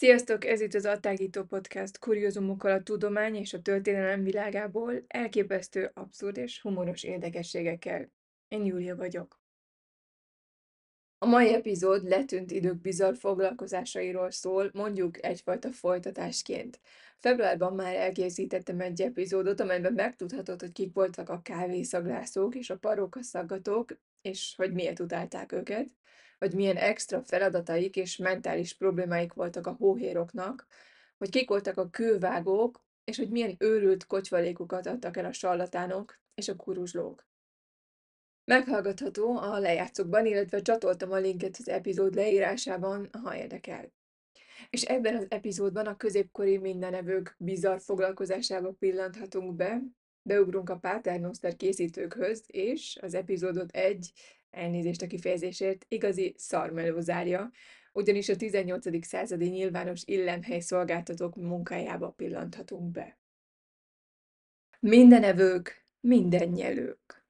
Sziasztok, ez itt az Attágító Podcast kuriózumokkal a tudomány és a történelem világából, elképesztő, abszurd és humoros érdekességekkel. Én Júlia vagyok. A mai epizód letűnt idők bizarr foglalkozásairól szól, mondjuk egyfajta folytatásként. Februárban már elkészítettem egy epizódot, amelyben megtudhatod, hogy kik voltak a kávészaglászók és a parókaszaggatók, és hogy miért utálták őket hogy milyen extra feladataik és mentális problémáik voltak a hóhéroknak, hogy kik voltak a kővágók, és hogy milyen őrült kocsvalékokat adtak el a sarlatánok és a kuruzslók. Meghallgatható a lejátszókban, illetve csatoltam a linket az epizód leírásában, ha érdekel. És ebben az epizódban a középkori mindenevők bizarr foglalkozásába pillanthatunk be, beugrunk a Paternoster készítőkhöz, és az epizódot egy elnézést a kifejezésért, igazi szarmeló zárja, ugyanis a 18. századi nyilvános illemhely szolgáltatók munkájába pillanthatunk be. Mindenevők, mindennyelők.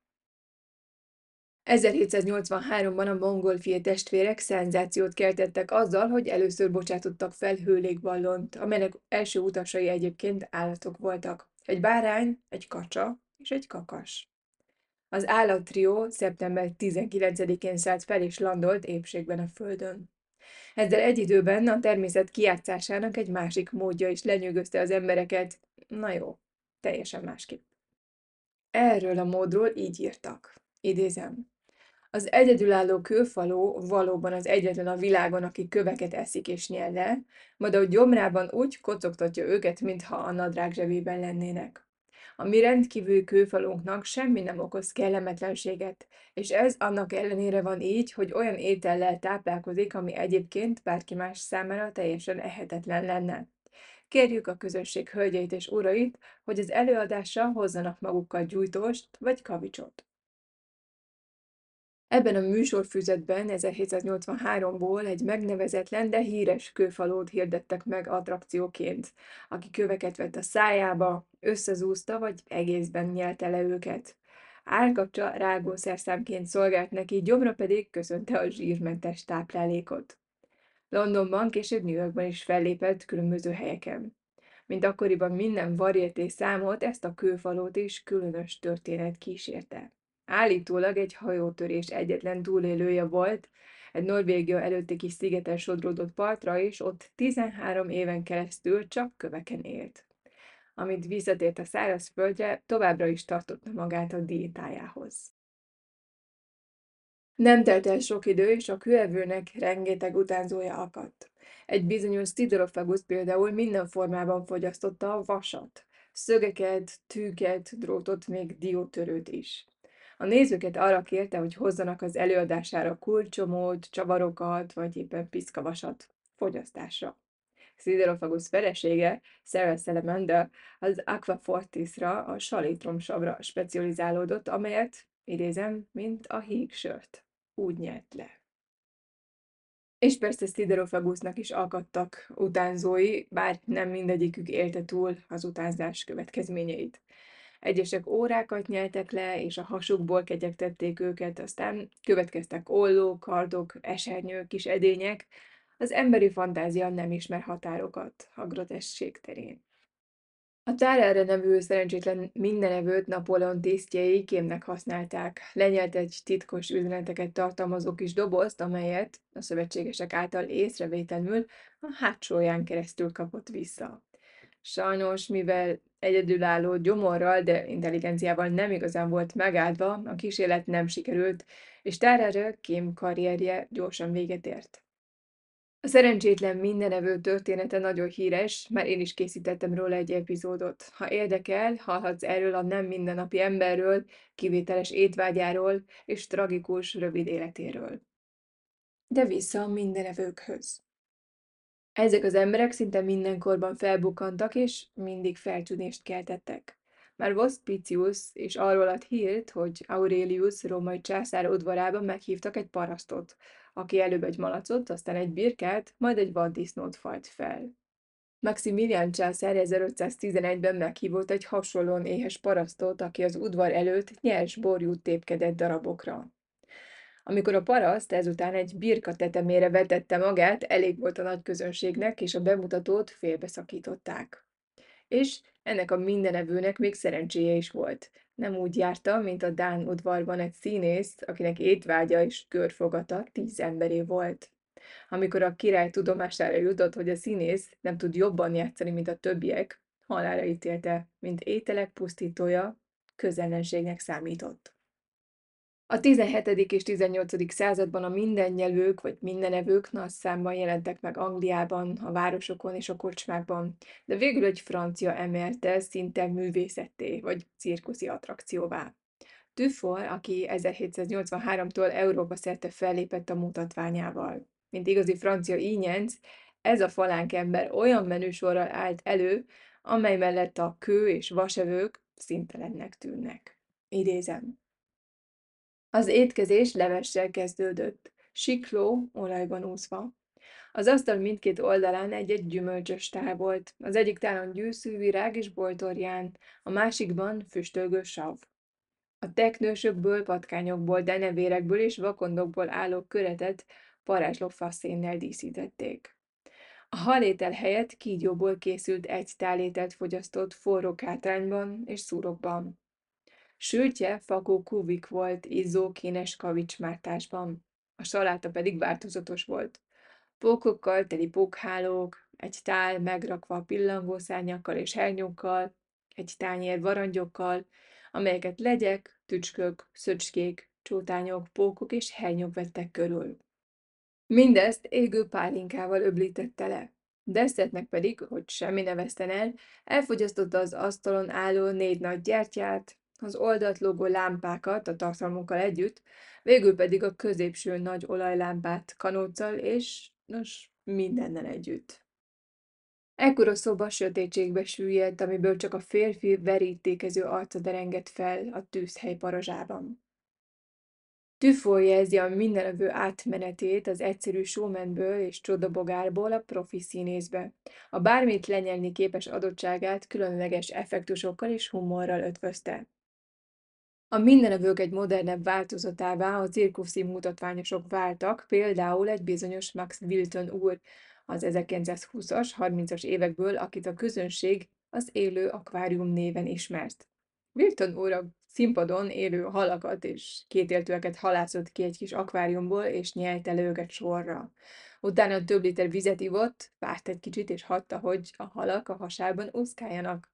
1783-ban a mongolfie testvérek szenzációt keltettek azzal, hogy először bocsátottak fel hőlégballont, amelynek első utasai egyébként állatok voltak. Egy bárány, egy kacsa és egy kakas. Az állattrió szeptember 19-én szállt fel és landolt épségben a Földön. Ezzel egy időben a természet kiátszásának egy másik módja is lenyűgözte az embereket, na jó, teljesen másképp. Erről a módról így írtak. Idézem. Az egyedülálló kőfaló valóban az egyetlen a világon, aki köveket eszik és nyel le, majd a gyomrában úgy kocogtatja őket, mintha a nadrág zsebében lennének. A mi rendkívül kőfalunknak semmi nem okoz kellemetlenséget, és ez annak ellenére van így, hogy olyan étellel táplálkozik, ami egyébként bárki más számára teljesen ehetetlen lenne. Kérjük a közösség hölgyeit és urait, hogy az előadásra hozzanak magukkal gyújtóst vagy kavicsot. Ebben a műsorfüzetben 1783-ból egy megnevezetlen, de híres kőfalót hirdettek meg attrakcióként, aki köveket vett a szájába, összezúzta vagy egészben nyelte le őket. Állkapcsa rágószerszámként szolgált neki, gyomra pedig köszönte a zsírmentes táplálékot. Londonban, később New Yorkban is fellépett különböző helyeken. Mint akkoriban minden varieté számolt, ezt a kőfalót is különös történet kísérte. Állítólag egy hajótörés egyetlen túlélője volt, egy Norvégia előtti kis szigeten sodródott partra, és ott 13 éven keresztül csak köveken élt. Amit visszatért a szárazföldre, továbbra is tartotta magát a diétájához. Nem telt el sok idő, és a kőevőnek rengeteg utánzója akadt. Egy bizonyos Sidorophagus például minden formában fogyasztotta a vasat, szögeket, tűket, drótot, még diótörőt is. A nézőket arra kérte, hogy hozzanak az előadására kulcsomót, csavarokat, vagy éppen piszkavasat fogyasztásra. Siderophagus felesége, Sarah Salamander, az Aquafortisra, a salétromsavra specializálódott, amelyet, idézem, mint a hígsört. Úgy nyert le. És persze Siderophagusnak is akadtak utánzói, bár nem mindegyikük élte túl az utánzás következményeit. Egyesek órákat nyeltek le, és a hasukból ketyegtették őket, aztán következtek ollók, kardok, esernyők, kis edények. Az emberi fantázia nem ismer határokat a grotesség terén. A Tárerre nevű szerencsétlen mindenevőt Napóleon tisztjei kémnek használták. Lenyelt egy titkos üzeneteket tartalmazó kis dobozt, amelyet a szövetségesek által észrevétlenül a hátsóján keresztül kapott vissza. Sajnos, mivel Egyedülálló gyomorral, de intelligenciával nem igazán volt megáldva, a kísérlet nem sikerült, és Tyler Kim karrierje gyorsan véget ért. A szerencsétlen mindenevő története nagyon híres, már én is készítettem róla egy epizódot. Ha érdekel, hallhatsz erről a nem mindennapi emberről, kivételes étvágyáról és tragikus, rövid életéről. De vissza a mindenevőkhöz. Ezek az emberek szinte mindenkorban felbukkantak, és mindig feltűnést keltettek. Már Vospicius is arról ad hírt, hogy Aurelius római császár udvarában meghívtak egy parasztot, aki előbb egy malacot, aztán egy birkát, majd egy vaddisznót fajt fel. Maximilian császár 1511-ben meghívott egy hasonlóan éhes parasztot, aki az udvar előtt nyers borjút tépkedett darabokra. Amikor a paraszt ezután egy birka tetemére vetette magát, elég volt a nagy közönségnek, és a bemutatót félbeszakították. És ennek a mindenevőnek még szerencséje is volt. Nem úgy járta, mint a Dán udvarban egy színész, akinek étvágya és körfogata tíz emberé volt. Amikor a király tudomására jutott, hogy a színész nem tud jobban játszani, mint a többiek, halára ítélte, mint ételek pusztítója, közellenségnek számított. A 17. és 18. században a mindennyelvők vagy mindenevők nagy számban jelentek meg Angliában, a városokon és a kocsmákban, de végül egy francia emelte szinte művészetté vagy cirkuszi attrakcióvá. Dufour, aki 1783-tól Európa szerte fellépett a mutatványával. Mint igazi francia ínyenc, ez a falánkember olyan menüsorral állt elő, amely mellett a kő és vasevők szintelennek tűnnek. Idézem. Az étkezés levessel kezdődött, sikló olajban úszva. Az asztal mindkét oldalán egy-egy gyümölcsös tál volt, az egyik tálon gyűszű, virág és boltorján, a másikban füstölgő sav. A teknősökből, patkányokból, denevérekből és vakondokból álló köretet varázsló faszénnel díszítették. A halétel helyett kígyóból készült egy tálételt fogyasztott forró kátrányban és szúrokban. Sültje fakó kuvik volt izzó kénes kavicsmártásban, a saláta pedig változatos volt. Pókokkal teli pókhálók, egy tál megrakva pillangószárnyakkal és hernyókkal, egy tányér varangyokkal, amelyeket legyek, tücskök, szöcskék, csótányok, pókok és hernyók vettek körül. Mindezt égő pálinkával öblítette le. Desszertnek pedig, hogy semmi ne veszten el, elfogyasztotta az asztalon álló négy nagy gyertyát, az oldalt lógó lámpákat a tartalmukkal együtt, végül pedig a középső nagy olajlámpát kanóccal és, nos, mindennel együtt. Ekkor a szoba sötétségbe süllyedt, amiből csak a férfi verítékező arca derengett fel a tűzhely parazsában. Tüfol jelzi a mindenevő átmenetét az egyszerű showmanből és csodabogárból a profi színészbe. A bármit lenyelni képes adottságát különleges effektusokkal és humorral ötvözte. A mindenevők egy modernebb változatává a cirkuszi mutatványosok váltak, például egy bizonyos Max Wilton úr az 1920-as, 30-as évekből, akit a közönség az élő akvárium néven ismert. Wilton úr a színpadon élő halakat és kétéltőeket halászott ki egy kis akváriumból, és nyelte őket sorra. Utána több liter vizet ivott, várt egy kicsit, és hagyta, hogy a halak a hasában úszkáljanak.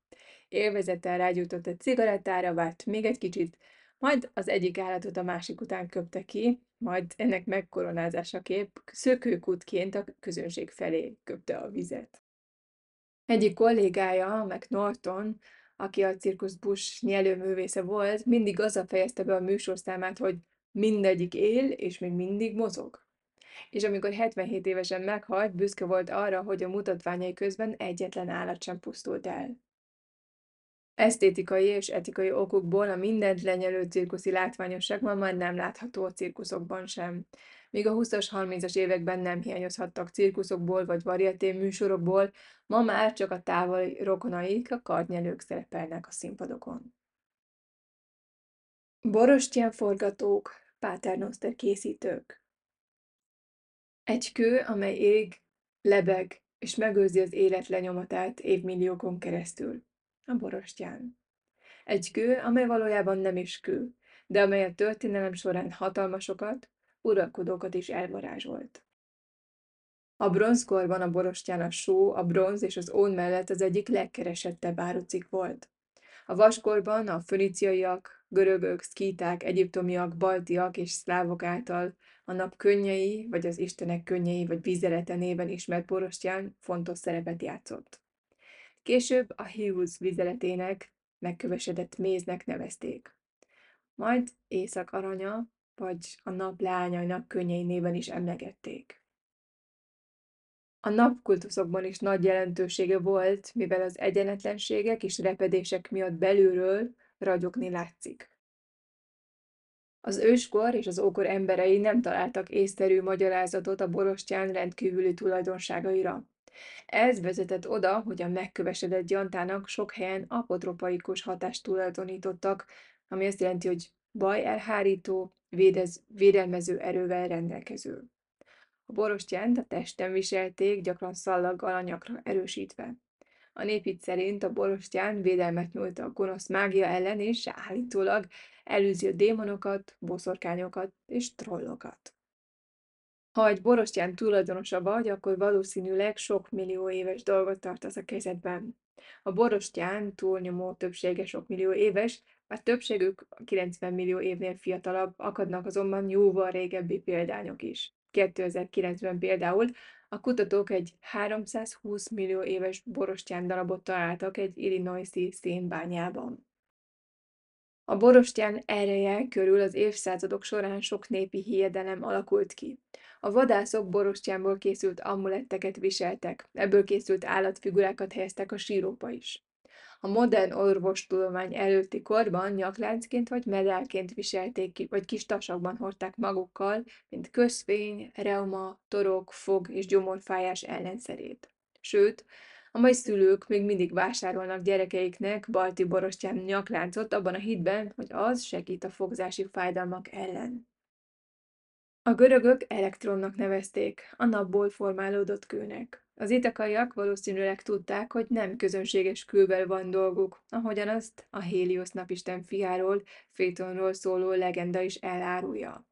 Élvezettel rágyújtott egy cigarettára, várt még egy kicsit, majd az egyik állatot a másik után köpte ki, majd ennek megkoronázásaképp szökőkútként a közönség felé köpte a vizet. Egyik kollégája, meg Norton, aki a Circus Bush nyelőművésze volt, mindig azzal fejezte be a műsorszámát, hogy mindegyik él, és még mindig mozog. És amikor 77 évesen meghalt, büszke volt arra, hogy a mutatványai közben egyetlen állat sem pusztult el. Esztétikai és etikai okokból a mindent lenyelő cirkuszi látványosság ma már nem látható a cirkuszokban sem. Míg a 20-as, 30-as években nem hiányozhattak cirkuszokból vagy varieté műsorokból, ma már csak a távoli rokonaik, a kardnyelők szerepelnek a színpadokon. Borostyán forgatók, paternoster készítők. Egy kő, amely ég, lebeg és megőrzi az élet lenyomatát évmilliókon keresztül a borostyán. Egy kő, amely valójában nem is kő, de amely a történelem során hatalmasokat, uralkodókat is elvarázsolt. A bronzkorban a borostyán a só, a bronz és az ón mellett az egyik legkeresettebb árucikk volt. A vaskorban a föníciaiak, görögök, szkíták, egyiptomiak, baltiak és szlávok által a nap könnyei, vagy az istenek könnyei, vagy vizelete néven ismert borostyán fontos szerepet játszott. Később a Hiúz vizeletének, megkövesedett méznek nevezték. Majd éjszak aranya, vagy a nap leányainak könnyei néven is emlegették. A napkultuszokban is nagy jelentősége volt, mivel az egyenetlenségek és repedések miatt belülről ragyogni látszik. Az őskor és az ókor emberei nem találtak észterű magyarázatot a borostyán rendkívüli tulajdonságaira. Ez vezetett oda, hogy a megkövesedett gyantának sok helyen apotropaikus hatást tulajdonítottak, ami azt jelenti, hogy baj elhárító, védez, védelmező erővel rendelkező. A borostyánt a testen viselték, gyakran szallaggal a nyakra erősítve. A népit szerint a borostyán védelmet nyújt a gonosz mágia ellen, és állítólag elűzi a démonokat, boszorkányokat és trollokat. Ha egy borostyán tulajdonosa vagy, akkor valószínűleg sok millió éves dolgot tartasz a kezedben. A borostyán túlnyomó többsége sok millió éves, a többségük 90 millió évnél fiatalabb, akadnak azonban jóval régebbi példányok is. 2009-ben például a kutatók egy 320 millió éves borostyán darabot találtak egy Illinoisi szénbányában. A borostyán ereje körül az évszázadok során sok népi hiedelem alakult ki. A vadászok borostyánból készült amuletteket viseltek, ebből készült állatfigurákat helyeztek a sírópa is. A modern orvostudomány előtti korban nyakláncként vagy medálként viselték ki, vagy kis tasakban hordták magukkal, mint közfény, reuma, torok, fog és gyomorfájás ellenszerét. Sőt, a mai szülők még mindig vásárolnak gyerekeiknek balti borostyán nyakláncot abban a hitben, hogy az segít a fogzási fájdalmak ellen. A görögök elektronnak nevezték, a napból formálódott kőnek. Az itakaiak valószínűleg tudták, hogy nem közönséges kővel van dolguk, ahogyan azt a Héliosz napisten fiáról, Fétonról szóló legenda is elárulja.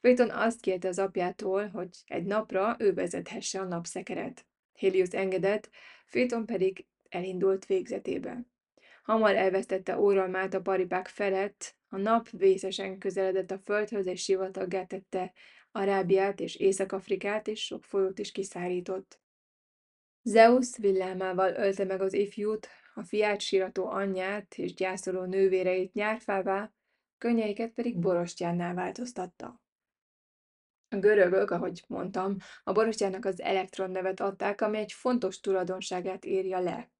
Féton azt kérte az apjától, hogy egy napra ő vezethesse a napszekeret. Héliosz engedett, Féton pedig elindult végzetébe. Hamar elvesztette óralmát a paripák felett, a nap vészesen közeledett a földhöz, és sivataggá tette Arábiát és Észak-Afrikát, és sok folyót is kiszárított. Zeus villámával ölte meg az ifjút, a fiát sírató anyját és gyászoló nővéreit nyárfává, könnyeiket pedig borostyánnál változtatta. A görögök, ahogy mondtam, a borostyának az elektron nevet adták, ami egy fontos tulajdonságát írja le.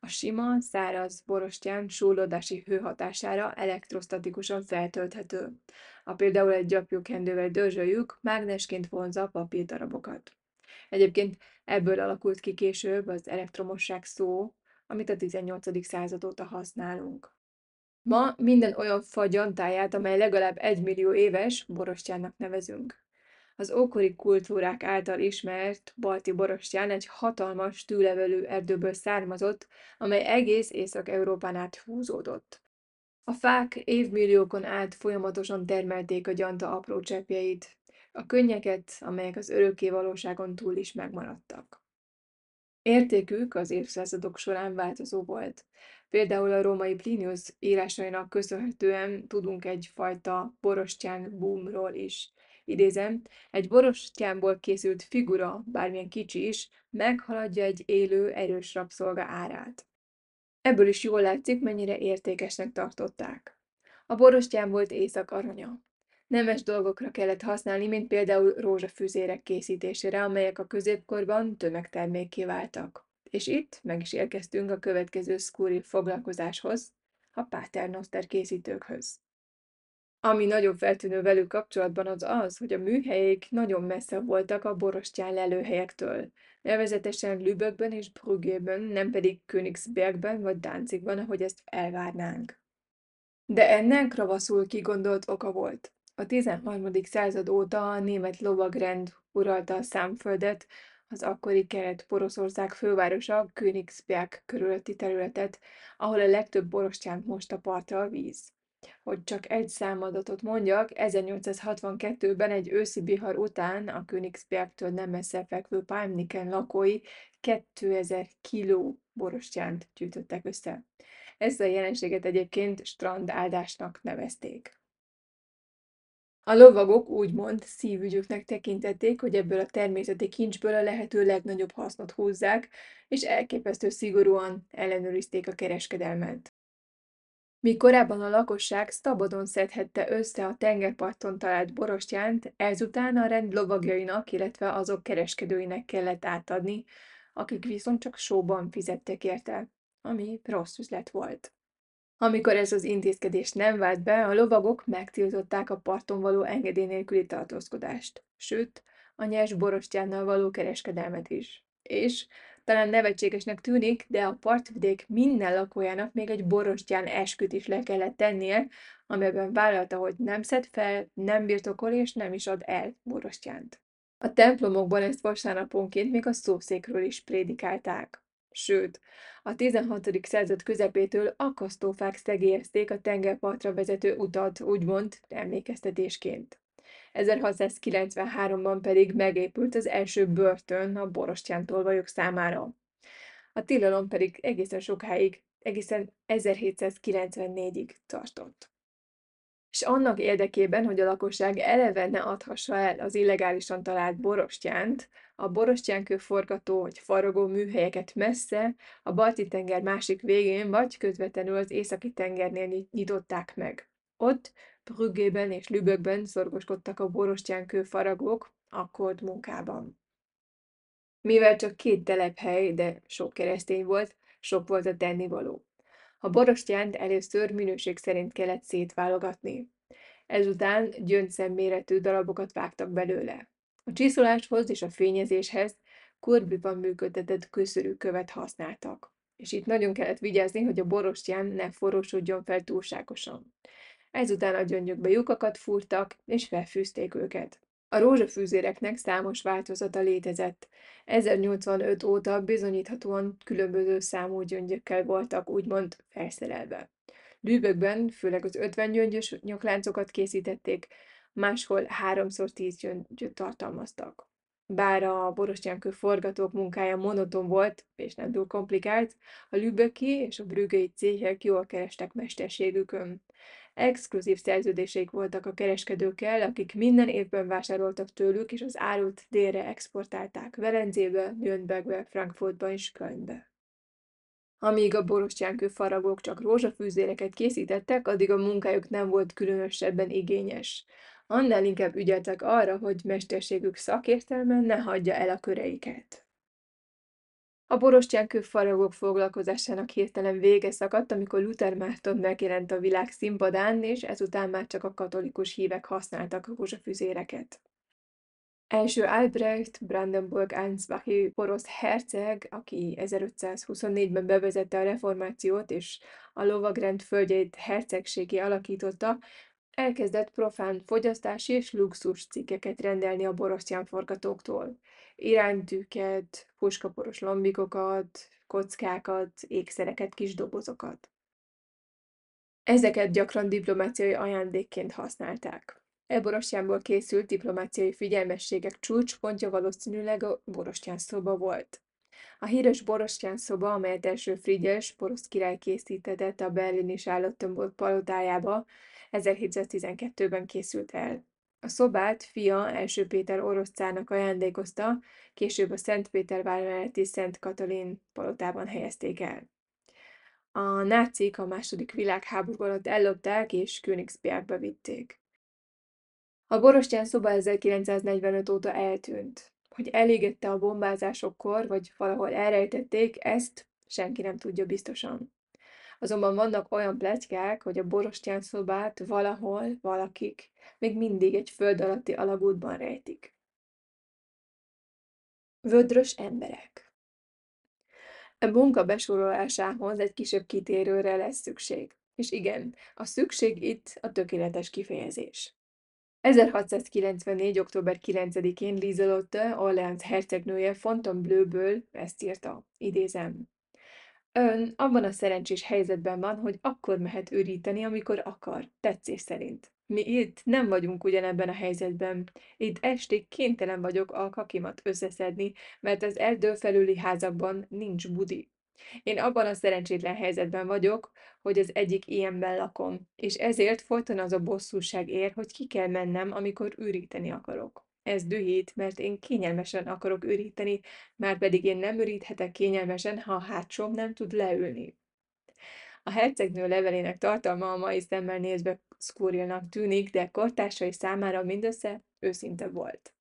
A sima, száraz borostyán súlódási hő hatására elektrostatikusan feltölthető. Ha például egy gyapjúkendővel dörzsöljük, mágnesként vonza a papírdarabokat. Egyébként ebből alakult ki később az elektromosság szó, amit a 18. század óta használunk. Ma minden olyan fa gyantáját, amely legalább egy millió éves, borostyánnak nevezünk. Az ókori kultúrák által ismert balti borostyán egy hatalmas tűlevelő erdőből származott, amely egész Észak-Európán át húzódott. A fák évmilliókon át folyamatosan termelték a gyanta apró cseppjeit, a könnyeket, amelyek az örökké valóságon túl is megmaradtak. Értékük az évszázadok során változó volt. Például a római Plinius írásainak köszönhetően tudunk egyfajta borostyán boomról is. Idézem, egy borostyánból készült figura, bármilyen kicsi is, meghaladja egy élő, erős rabszolga árát. Ebből is jól látszik, mennyire értékesnek tartották. A borostyán volt éjszak aranya. Nemes dolgokra kellett használni, mint például rózsafűzérek készítésére, amelyek a középkorban tömegtermékké váltak. És itt meg is érkeztünk a következő szkúri foglalkozáshoz, a paternoster készítőkhöz. Ami nagyon feltűnő velük kapcsolatban az az, hogy a műhelyeik nagyon messze voltak a borostyán lelőhelyektől, nevezetesen Lübeckben és Brüggében, nem pedig Königsbergben vagy Danzigban, ahogy ezt elvárnánk. De ennek ravaszul kigondolt oka volt. A 13. század óta a német lovagrend uralta a számföldet, az akkori Kelet-Poroszország fővárosa Königsberg körülötti területet, ahol a legtöbb borostyánt most a partra a víz. Hogy csak egy számadatot mondjak, 1862-ben egy őszi vihar után a Königsbergtől nem messze fekvő Palmniken lakói 2000 kiló borostyánt gyűjtöttek össze. Ezt a jelenséget egyébként strandáldásnak nevezték. A lovagok úgymond szívügyüknek tekintették, hogy ebből a természeti kincsből a lehető legnagyobb hasznot húzzák, és elképesztő szigorúan ellenőrizték a kereskedelmet. Míg korábban a lakosság szabadon szedhette össze a tengerparton talált borostyánt, ezután a rend lovagjainak, illetve azok kereskedőinek kellett átadni, akik viszont csak sóban fizettek érte, ami rossz üzlet volt. Amikor ez az intézkedés nem vált be, a lovagok megtiltották a parton való engedély nélküli tartózkodást, sőt, a nyers borostyánnal való kereskedelmet is. És talán nevetségesnek tűnik, de a partvidék minden lakójának még egy borostyán esküt is le kellett tennie, amiben vállalta, hogy nem szed fel, nem birtokol és nem is ad el borostyánt. A templomokban ezt vasárnaponként még a szószékről is prédikálták. Sőt, a 16. század közepétől akasztófák szegélyezték a tengerpartra vezető utat, úgymond emlékeztetésként. 1693-ban pedig megépült az első börtön a borostyán tolvajok számára. A tilalom pedig egészen sokáig, egészen 1794-ig tartott. És annak érdekében, hogy a lakosság eleve ne adhassa el az illegálisan talált borostyánt, a borostyánkő forgató vagy faragó műhelyeket messze, a Balti-tenger másik végén, vagy közvetlenül az Északi-tengernél nyitották meg. Ott Brüggében és Lübökben szorgoskodtak a borostyánkő faragók a munkában. Mivel csak két telephely, de sok keresztény volt, sok volt a tennivaló. A borostyánt először minőség szerint kellett szétválogatni. Ezután gyöngyszemméretű darabokat vágtak belőle. A csiszoláshoz és a fényezéshez kurbiban működtetett követ használtak. És itt nagyon kellett vigyázni, hogy a borostyán ne forrósodjon fel túlságosan. Ezután a gyöngyökbe lyukakat fúrtak, és felfűzték őket. A rózsafűzéreknek számos változata létezett. 1085 óta bizonyíthatóan különböző számú gyöngyökkel voltak úgymond felszerelve. Lübökben főleg az 50 gyöngyös nyakláncokat készítették, máshol 3x10 gyöngyöt tartalmaztak. Bár a borostyánkő forgatók munkája monoton volt, és nem túl komplikált, a lüböki és a brügei céhek jól kerestek mesterségükön. Exkluzív szerződéseik voltak a kereskedőkkel, akik minden évben vásároltak tőlük, és az árut délre exportálták Velencébe, Nürnbergbe, Frankfurtba és Kölnbe. Amíg a borostyánkő faragók csak rózsafűzéreket készítettek, addig a munkájuk nem volt különösebben igényes. Annál inkább ügyeltek arra, hogy mesterségük szakértelmen ne hagyja el a köreiket. A borostyánkő faragók foglalkozásának hirtelen vége szakadt, amikor Luther Márton megjelent a világ színpadán, és ezután már csak a katolikus hívek használtak a rózsafüzéreket. Első Albrecht Brandenburg-Ansbachi porosz herceg, aki 1524-ben bevezette a reformációt és a lovagrend földjeit hercegségé alakította, elkezdett profán fogyasztási és luxus cikkeket rendelni a borostyánforgatóktól iránytűket, puskaporos lombikokat, kockákat, ékszereket, kis dobozokat. Ezeket gyakran diplomáciai ajándékként használták. E borostyánból készült diplomáciai figyelmességek csúcspontja valószínűleg a borostyán szoba volt. A híres borostyán szoba, amelyet első Frigyes, porosz király készítetett a berlini Charlottenburg palotájába, 1712-ben készült el. A szobát fia első Péter orosz cárnak ajándékozta, később a Szent Pétervár melletti Szent Katalin palotában helyezték el. A nácik a második világháború alatt ellopták és Königsbergbe vitték. A borostyán szoba 1945 óta eltűnt. Hogy elégette a bombázásokkor, vagy valahol elrejtették, ezt senki nem tudja biztosan. Azonban vannak olyan pletykák, hogy a borostyán szobát valahol valakik még mindig egy föld alatti alagútban rejtik. Vödrös emberek A munka besorolásához egy kisebb kitérőre lesz szükség. És igen, a szükség itt a tökéletes kifejezés. 1694. október 9-én Lizelotte, Orleans hercegnője Fontainebleau-ből ezt írta, idézem. Ön abban a szerencsés helyzetben van, hogy akkor mehet üríteni, amikor akar, tetszés szerint. Mi itt nem vagyunk ugyanebben a helyzetben. Itt estig kénytelen vagyok a kakimat összeszedni, mert az erdő felüli házakban nincs budi. Én abban a szerencsétlen helyzetben vagyok, hogy az egyik ilyenben lakom, és ezért folyton az a bosszúság ér, hogy ki kell mennem, amikor üríteni akarok. Ez dühít, mert én kényelmesen akarok üríteni, már pedig én nem üríthetek kényelmesen, ha a hátsom nem tud leülni. A hercegnő levelének tartalma a mai szemmel nézve szkúrilnak tűnik, de kortársai számára mindössze őszinte volt.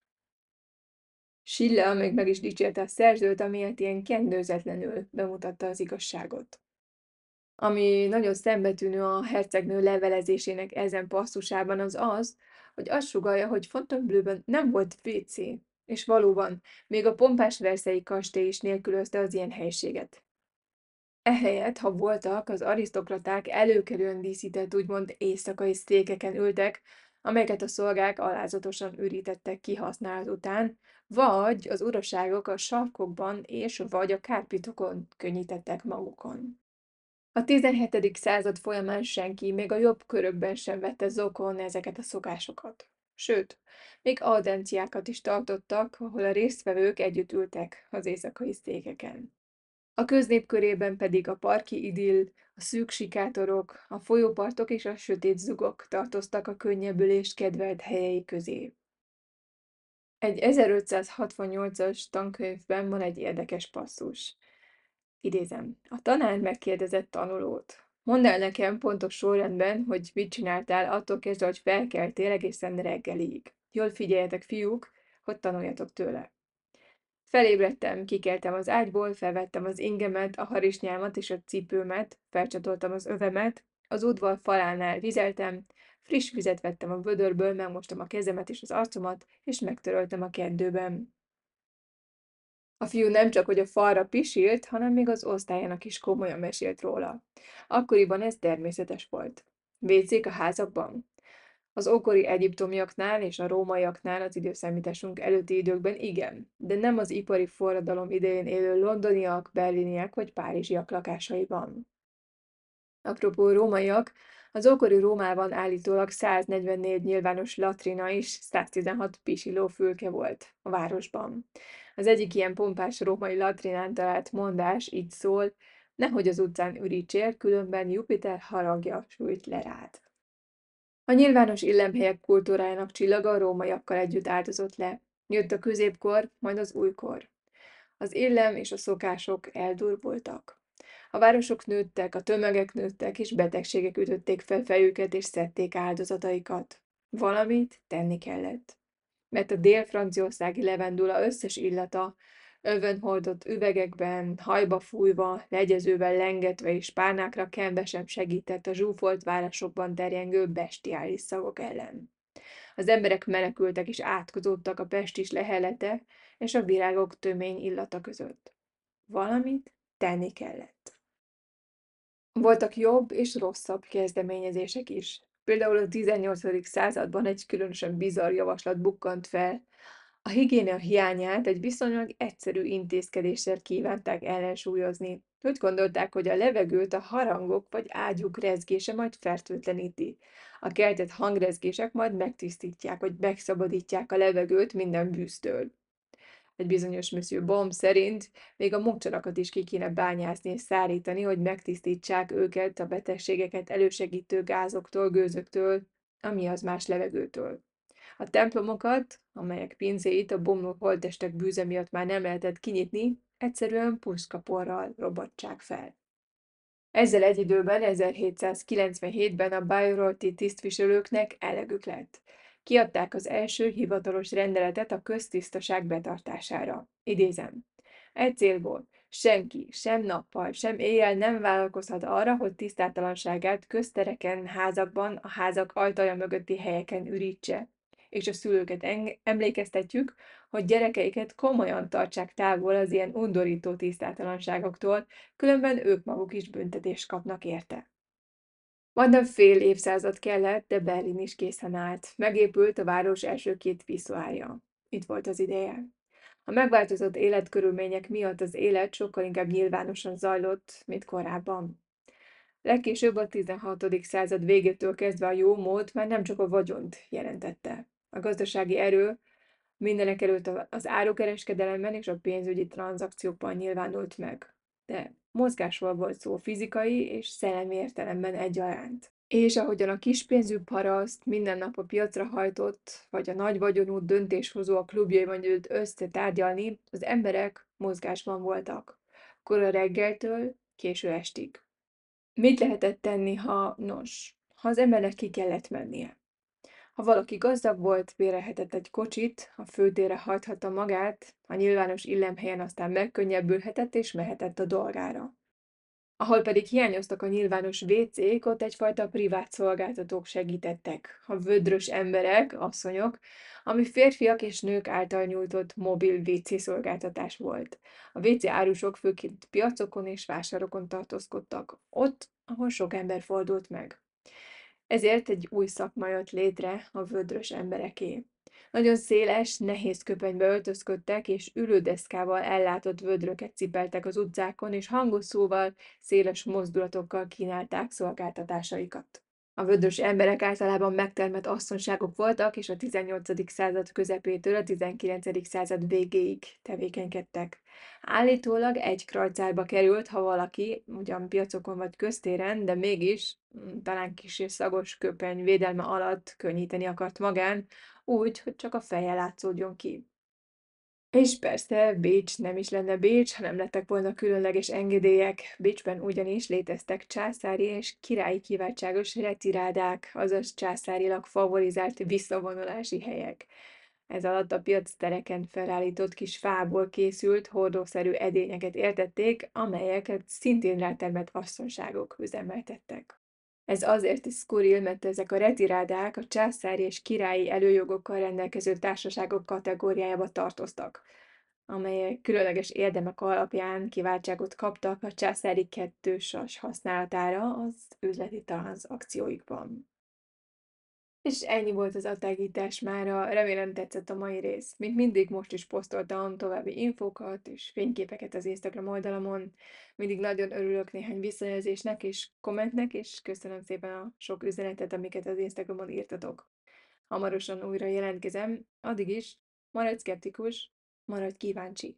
Silla még meg is dicsérte a szerzőt, amiért ilyen kendőzetlenül bemutatta az igazságot. Ami nagyon szembetűnő a hercegnő levelezésének ezen passzusában az az, hogy azt sugallja, hogy Fontainebleau-ban nem volt WC, és valóban, még a pompás verszei kastély is nélkülözte az ilyen helységet. Ehelyett, ha voltak, az arisztokraták előkerülően díszített úgymond éjszakai székeken ültek, amelyeket a szolgák alázatosan ürítettek kihasználat után, vagy az uraságok a sarkokban és vagy a kárpitokon könnyítettek magukon. A 17. század folyamán senki, még a jobb körökben sem vette zokon ezeket a szokásokat. Sőt, még audenciákat is tartottak, ahol a résztvevők együtt ültek az éjszakai székeken. A köznép körében pedig a parki idill, a szűk sikátorok, a folyópartok és a sötét zugok tartoztak a könnyebbülést kedvelt helyei közé. Egy 1568-as tankönyvben van egy érdekes passzus. Idézem. A tanár megkérdezett tanulót. Mondd el nekem pontos sorrendben, hogy mit csináltál attól kezdve, hogy felkeltél egészen reggelig. Jól figyeljetek, fiúk, hogy tanuljatok tőle. Felébredtem, kikeltem az ágyból, felvettem az ingemet, a harisnyámat és a cipőmet, felcsatoltam az övemet, az udvar falánál vizeltem, friss vizet vettem a vödörből, megmostam a kezemet és az arcomat, és megtöröltem a kendőben. A fiú nem csak, hogy a falra pisilt, hanem még az osztályának is komolyan mesélt róla. Akkoriban ez természetes volt. Vécék a házakban? Az ókori egyiptomiaknál és a rómaiaknál az időszámításunk előtti időkben igen, de nem az ipari forradalom idején élő londoniak, berliniek vagy párizsiak lakásaiban. Apropó rómaiak, az ókori Rómában állítólag 144 nyilvános latrina és 116 pisiló fülke volt a városban. Az egyik ilyen pompás római latrinán talált mondás így szól, nehogy az utcán ürítsél, különben Jupiter haragja sújt le rád. A nyilvános illemhelyek kultúrájának csillaga a rómaiakkal együtt áldozott le. Jött a középkor, majd az újkor. Az illem és a szokások eldurvultak. A városok nőttek, a tömegek nőttek, és betegségek ütötték fel fejüket, és szedték áldozataikat. Valamit tenni kellett. Mert a dél-franciaországi levendula összes illata, övön hordott üvegekben, hajba fújva, legyezővel lengetve és párnákra kenve sem segített a zsúfolt városokban terjengő bestiális szagok ellen. Az emberek menekültek és átkozódtak a pestis lehelete és a virágok tömény illata között. Valamit tenni kellett. Voltak jobb és rosszabb kezdeményezések is. Például a 18. században egy különösen bizarr javaslat bukkant fel. A higiénia hiányát egy viszonylag egyszerű intézkedéssel kívánták ellensúlyozni. Úgy gondolták, hogy a levegőt a harangok vagy ágyuk rezgése majd fertőtleníti. A keltett hangrezgések majd megtisztítják, vagy megszabadítják a levegőt minden bűztől egy bizonyos Monsieur Bomb szerint még a mocsarakat is ki kéne bányászni és szárítani, hogy megtisztítsák őket a betegségeket elősegítő gázoktól, gőzöktől, ami az más levegőtől. A templomokat, amelyek pincéit a bomló holtestek bűze miatt már nem lehetett kinyitni, egyszerűen puszkaporral robották fel. Ezzel egy időben, 1797-ben a Bayreuthi tisztviselőknek elegük lett. Kiadták az első hivatalos rendeletet a köztisztaság betartására. Idézem. Egy célból senki, sem nappal, sem éjjel nem vállalkozhat arra, hogy tisztátalanságát köztereken, házakban, a házak ajtaja mögötti helyeken ürítse. És a szülőket emlékeztetjük, hogy gyerekeiket komolyan tartsák távol az ilyen undorító tisztátalanságoktól, különben ők maguk is büntetést kapnak érte. Majdnem fél évszázad kellett, de Berlin is készen állt. Megépült a város első két piszoárja. Itt volt az ideje. A megváltozott életkörülmények miatt az élet sokkal inkább nyilvánosan zajlott, mint korábban. Legkésőbb a 16. század végétől kezdve a jó mód már nem csak a vagyont jelentette. A gazdasági erő mindenek előtt az árukereskedelemben és a pénzügyi tranzakciókban nyilvánult meg. De mozgásról volt szó fizikai és szellemi értelemben egyaránt. És ahogyan a kispénzű paraszt minden nap a piacra hajtott, vagy a nagy vagyonú döntéshozó a klubjaiban gyűlt összetárgyalni, az emberek mozgásban voltak. Kora reggeltől késő estig. Mit lehetett tenni, ha, nos, ha az embernek ki kellett mennie? Ha valaki gazdag volt, bérelhetett egy kocsit, a főtérre hajthatta magát, a nyilvános illemhelyen aztán megkönnyebbülhetett és mehetett a dolgára. Ahol pedig hiányoztak a nyilvános WC-k, ott egyfajta privát szolgáltatók segítettek. A vödrös emberek, asszonyok, ami férfiak és nők által nyújtott mobil WC szolgáltatás volt. A WC árusok főként piacokon és vásárokon tartózkodtak, ott, ahol sok ember fordult meg. Ezért egy új szakma jött létre a vödrös embereké. Nagyon széles, nehéz köpenybe öltözködtek, és ülődeszkával ellátott vödröket cipeltek az utcákon, és hangos szóval, széles mozdulatokkal kínálták szolgáltatásaikat. A vödrös emberek általában megtermett asszonságok voltak, és a 18. század közepétől a 19. század végéig tevékenykedtek. Állítólag egy krajcárba került, ha valaki, ugyan piacokon vagy köztéren, de mégis, mm, talán kis és szagos köpeny védelme alatt könnyíteni akart magán, úgy, hogy csak a feje látszódjon ki. És persze Bécs nem is lenne Bécs, ha nem lettek volna különleges engedélyek. Bécsben ugyanis léteztek császári és királyi kiváltságos retirádák, azaz császárilag favorizált visszavonulási helyek. Ez alatt a piactereken felállított kis fából készült, hordószerű edényeket értették, amelyeket szintén rátermett asszonságok üzemeltettek. Ez azért is szkuril, mert ezek a retirádák a császári és királyi előjogokkal rendelkező társaságok kategóriájába tartoztak, amelyek különleges érdemek alapján kiváltságot kaptak a császári kettős használatára az üzleti tranzakcióikban. És ennyi volt az attágítás mára, remélem tetszett a mai rész. Mint mindig most is posztoltam további infókat és fényképeket az Instagram oldalamon. Mindig nagyon örülök néhány visszajelzésnek és kommentnek, és köszönöm szépen a sok üzenetet, amiket az Instagramon írtatok. Hamarosan újra jelentkezem, addig is maradj szkeptikus, maradj kíváncsi.